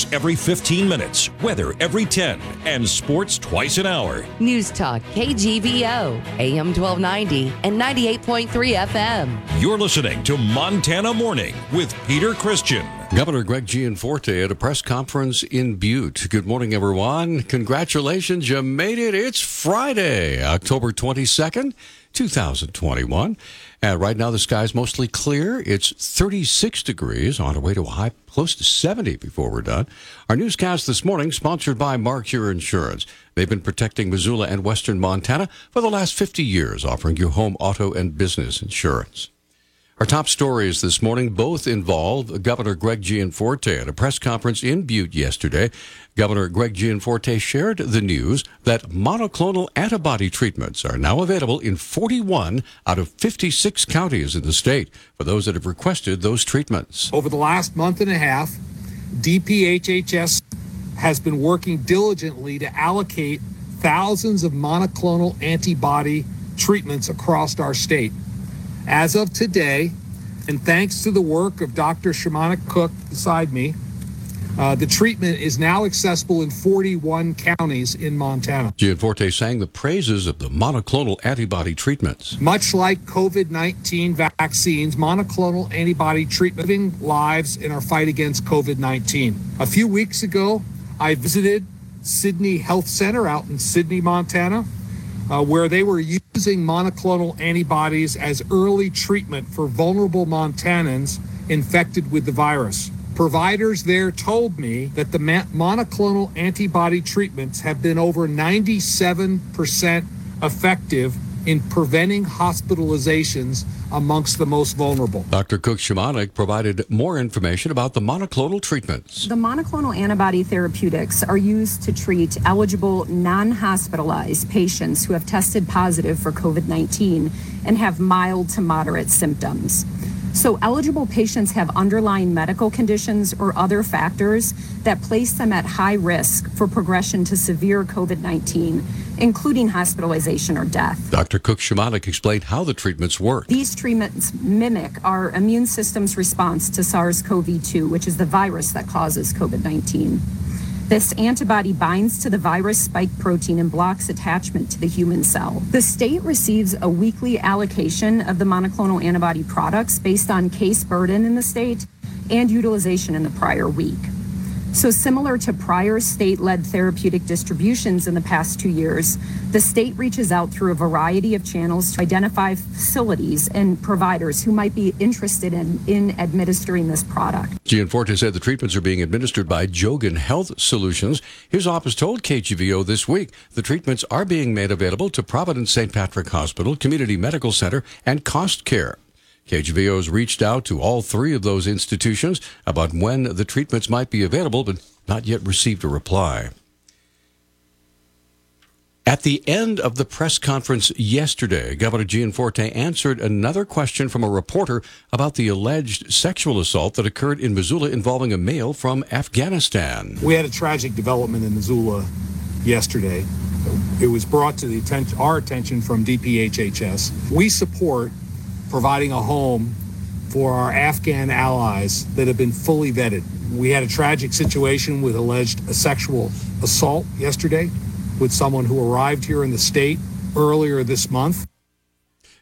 News every 15 minutes, weather every 10, and sports twice an hour. News Talk KGVO, AM 1290 and 98.3 FM. You're listening to Montana Morning with Peter Christian. Governor Greg Gianforte at a press conference in Butte. Good morning, everyone. Congratulations, you made it. It's Friday, October 22nd, 2021. And right now, the sky's mostly clear. It's 36 degrees on our way to a high close to 70 before we're done. Our newscast this morning, sponsored by Marcure Insurance. They've been protecting Missoula and western Montana for the last 50 years, offering you home, auto, and business insurance. Our top stories this morning both involve Governor Greg Gianforte at a press conference in Butte yesterday. Governor Greg Gianforte shared the news that monoclonal antibody treatments are now available in 41 out of 56 counties in the state for those that have requested those treatments. Over the last month and a half, DPHHS has been working diligently to allocate thousands of monoclonal antibody treatments across our state. As of today, and thanks to the work of Dr. Shamanic Cook beside me, uh, the treatment is now accessible in 41 counties in Montana. Gianforte sang the praises of the monoclonal antibody treatments. Much like COVID 19 vaccines, monoclonal antibody treatment saving lives in our fight against COVID 19. A few weeks ago, I visited Sidney Health Center out in Sidney, Montana uh, where they were using monoclonal antibodies as early treatment for vulnerable Montanans infected with the virus. Providers there told me that the monoclonal antibody treatments have been over 97% effective in preventing hospitalizations amongst the most vulnerable. Dr. Cook Shamanic provided more information about the monoclonal treatments. The monoclonal antibody therapeutics are used to treat eligible non hospitalized patients who have tested positive for COVID 19 and have mild to moderate symptoms. So, eligible patients have underlying medical conditions or other factors that place them at high risk for progression to severe COVID 19, including hospitalization or death. Dr. Cook Shamanic explained how the treatments work. These treatments mimic our immune system's response to SARS CoV 2, which is the virus that causes COVID 19. This antibody binds to the virus spike protein and blocks attachment to the human cell. The state receives a weekly allocation of the monoclonal antibody products based on case burden in the state and utilization in the prior week. So, similar to prior state led therapeutic distributions in the past two years, the state reaches out through a variety of channels to identify facilities and providers who might be interested in, in administering this product. Gianforte said the treatments are being administered by Jogan Health Solutions. His office told KGVO this week the treatments are being made available to Providence St. Patrick Hospital, Community Medical Center, and Cost Care. KGVO has reached out to all three of those institutions about when the treatments might be available, but not yet received a reply. At the end of the press conference yesterday, Governor Gianforte answered another question from a reporter about the alleged sexual assault that occurred in Missoula involving a male from Afghanistan. We had a tragic development in Missoula yesterday. It was brought to the attention, our attention from DPHHS. We support providing a home for our Afghan allies that have been fully vetted. We had a tragic situation with alleged sexual assault yesterday with someone who arrived here in the state earlier this month.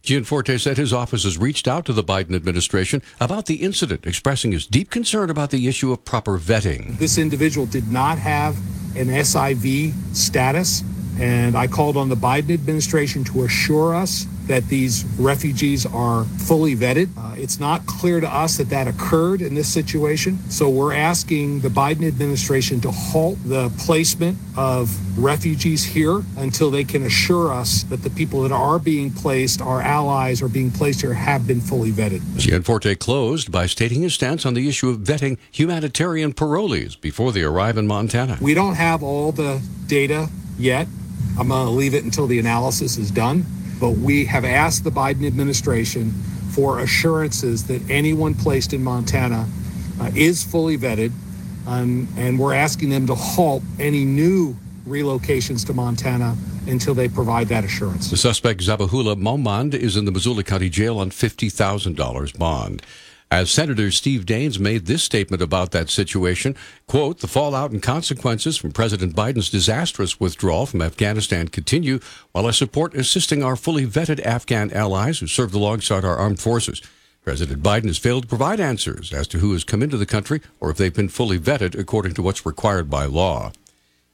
Gianforte said his office has reached out to the Biden administration about the incident, expressing his deep concern about the issue of proper vetting. This individual did not have an SIV status, and I called on the Biden administration to assure us that these refugees are fully vetted. Uh, it's not clear to us that that occurred in this situation. So we're asking the Biden administration to halt the placement of refugees here until they can assure us that the people that are being placed, our allies, are being placed here, have been fully vetted. Gianforte closed by stating his stance on the issue of vetting humanitarian parolees before they arrive in Montana. We don't have all the data yet. I'm going to leave it until the analysis is done. But we have asked the Biden administration for assurances that anyone placed in Montana uh, is fully vetted, um, and we're asking them to halt any new relocations to Montana until they provide that assurance. The suspect, Zabihullah Momand, is in the Missoula County Jail on $50,000 bond. As Senator Steve Daines made this statement about that situation, quote, the fallout and consequences from President Biden's disastrous withdrawal from Afghanistan continue while I support assisting our fully vetted Afghan allies who served alongside our armed forces. President Biden has failed to provide answers as to who has come into the country or if they've been fully vetted according to what's required by law.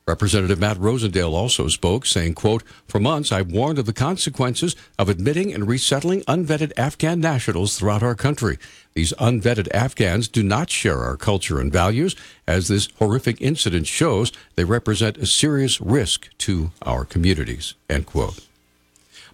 Representative Matt Rosendale also spoke, saying, quote, For months, I've warned of the consequences of admitting and resettling unvetted Afghan nationals throughout our country. These unvetted Afghans do not share our culture and values. As this horrific incident shows, they represent a serious risk to our communities, end quote.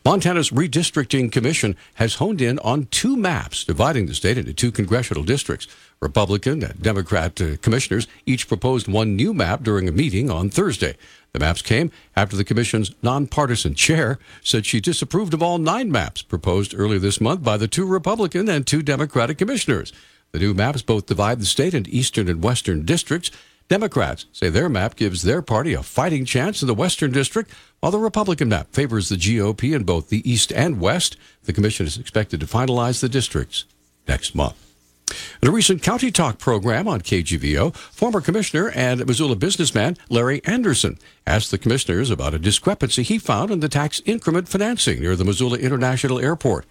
Montana's Redistricting Commission has honed in on two maps dividing the state into two congressional districts. Republican and Democrat uh, commissioners each proposed one new map during a meeting on Thursday. The maps came after the commission's nonpartisan chair said she disapproved of all nine maps proposed earlier this month by the two Republican and two Democratic commissioners. The new maps both divide the state into eastern and western districts. Democrats say their map gives their party a fighting chance in the Western District, while the Republican map favors the GOP in both the East and West. The commission is expected to finalize the districts next month. In a recent County Talk program on KGVO, former commissioner and Missoula businessman Larry Anderson asked the commissioners about a discrepancy he found in the tax increment financing near the Missoula International Airport.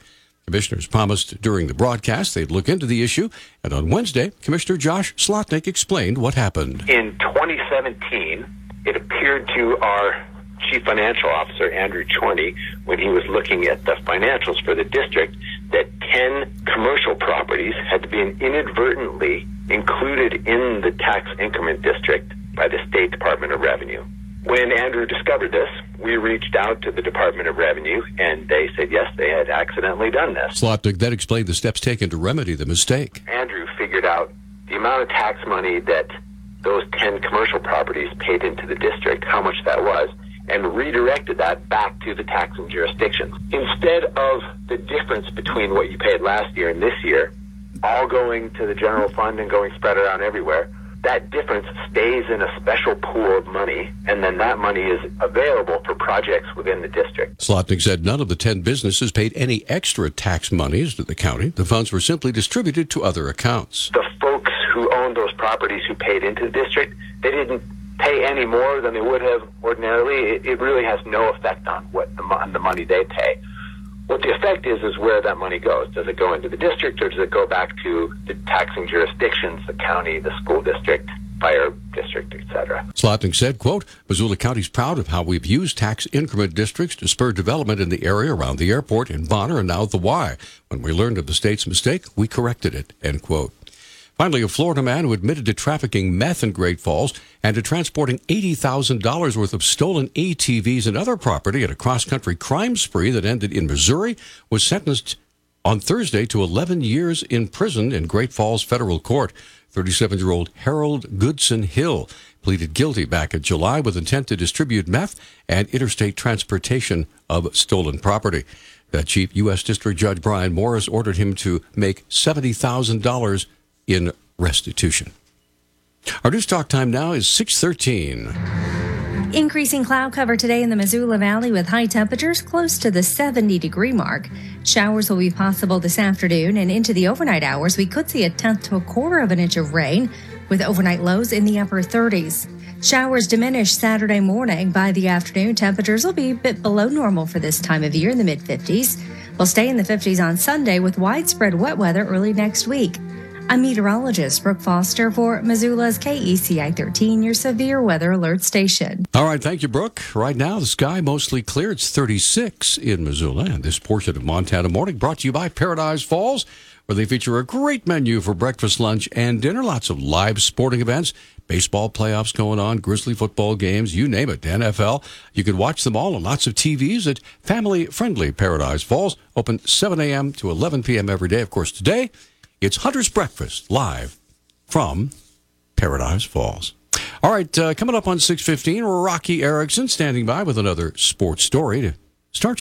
Commissioners promised during the broadcast they'd look into the issue, and on Wednesday, Commissioner Josh Slotnick explained what happened. In 2017, it appeared to our Chief Financial Officer, Andrew Czorny, when he was looking at the financials for the district, that 10 commercial properties had to be inadvertently included in the tax increment district by the State Department of Revenue. When Andrew discovered this, we reached out to the Department of Revenue, and they said yes, they had accidentally done this. Slotnick then explained the steps taken to remedy the mistake. Andrew figured out the amount of tax money that those 10 commercial properties paid into the district, how much that was, and redirected that back to the taxing jurisdictions. Instead of the difference between what you paid last year and this year, all going to the general fund and going spread around everywhere, that difference stays in a special pool of money, and then that money is available for projects within the district. Slotnick said none of the 10 businesses paid any extra tax monies to the county. The funds were simply distributed to other accounts. The folks who owned those properties who paid into the district, they didn't pay any more than they would have ordinarily. It, it really has no effect on what the, on the money they pay. What the effect is is where that money goes. Does it go into the district or does it go back to the taxing jurisdictions, the county, the school district, fire district, etc. Slotnick said, quote, Missoula County is proud of how we've used tax increment districts to spur development in the area around the airport in Bonner and now the Y. When we learned of the state's mistake, we corrected it, end quote. Finally, a Florida man who admitted to trafficking meth in Great Falls and to transporting $80,000 worth of stolen ATVs and other property at a cross country crime spree that ended in Missouri was sentenced on Thursday to 11 years in prison in Great Falls federal court. 37 year old Harold Goodson Hill pleaded guilty back in July with intent to distribute meth and interstate transportation of stolen property. That Chief U.S. District Judge Brian Morris ordered him to make $70,000 in restitution. Our news talk time now is 613. Increasing cloud cover today in the Missoula Valley with high temperatures close to the 70 degree mark. Showers will be possible this afternoon and into the overnight hours. We could see a tenth to a quarter of an inch of rain with overnight lows in the upper 30s. Showers diminish Saturday morning. By the afternoon, temperatures will be a bit below normal for this time of year in the mid 50s. We'll stay in the 50s on Sunday with widespread wet weather early next week. I'm meteorologist Brooke Foster for Missoula's KECI 13, your severe weather alert station. All right, thank you, Brooke. Right now, the sky mostly clear. It's 36 in Missoula, and this portion of Montana Morning brought to you by Paradise Falls, where they feature a great menu for breakfast, lunch, and dinner. Lots of live sporting events, baseball playoffs going on, Grizzly football games, you name it, NFL. You can watch them all on lots of TVs at family friendly Paradise Falls, open 7 a.m. to 11 p.m. every day. Of course, today, it's Hunter's Breakfast live from Paradise Falls. All right, uh, coming up on 6:15, Rocky Erickson standing by with another sports story to start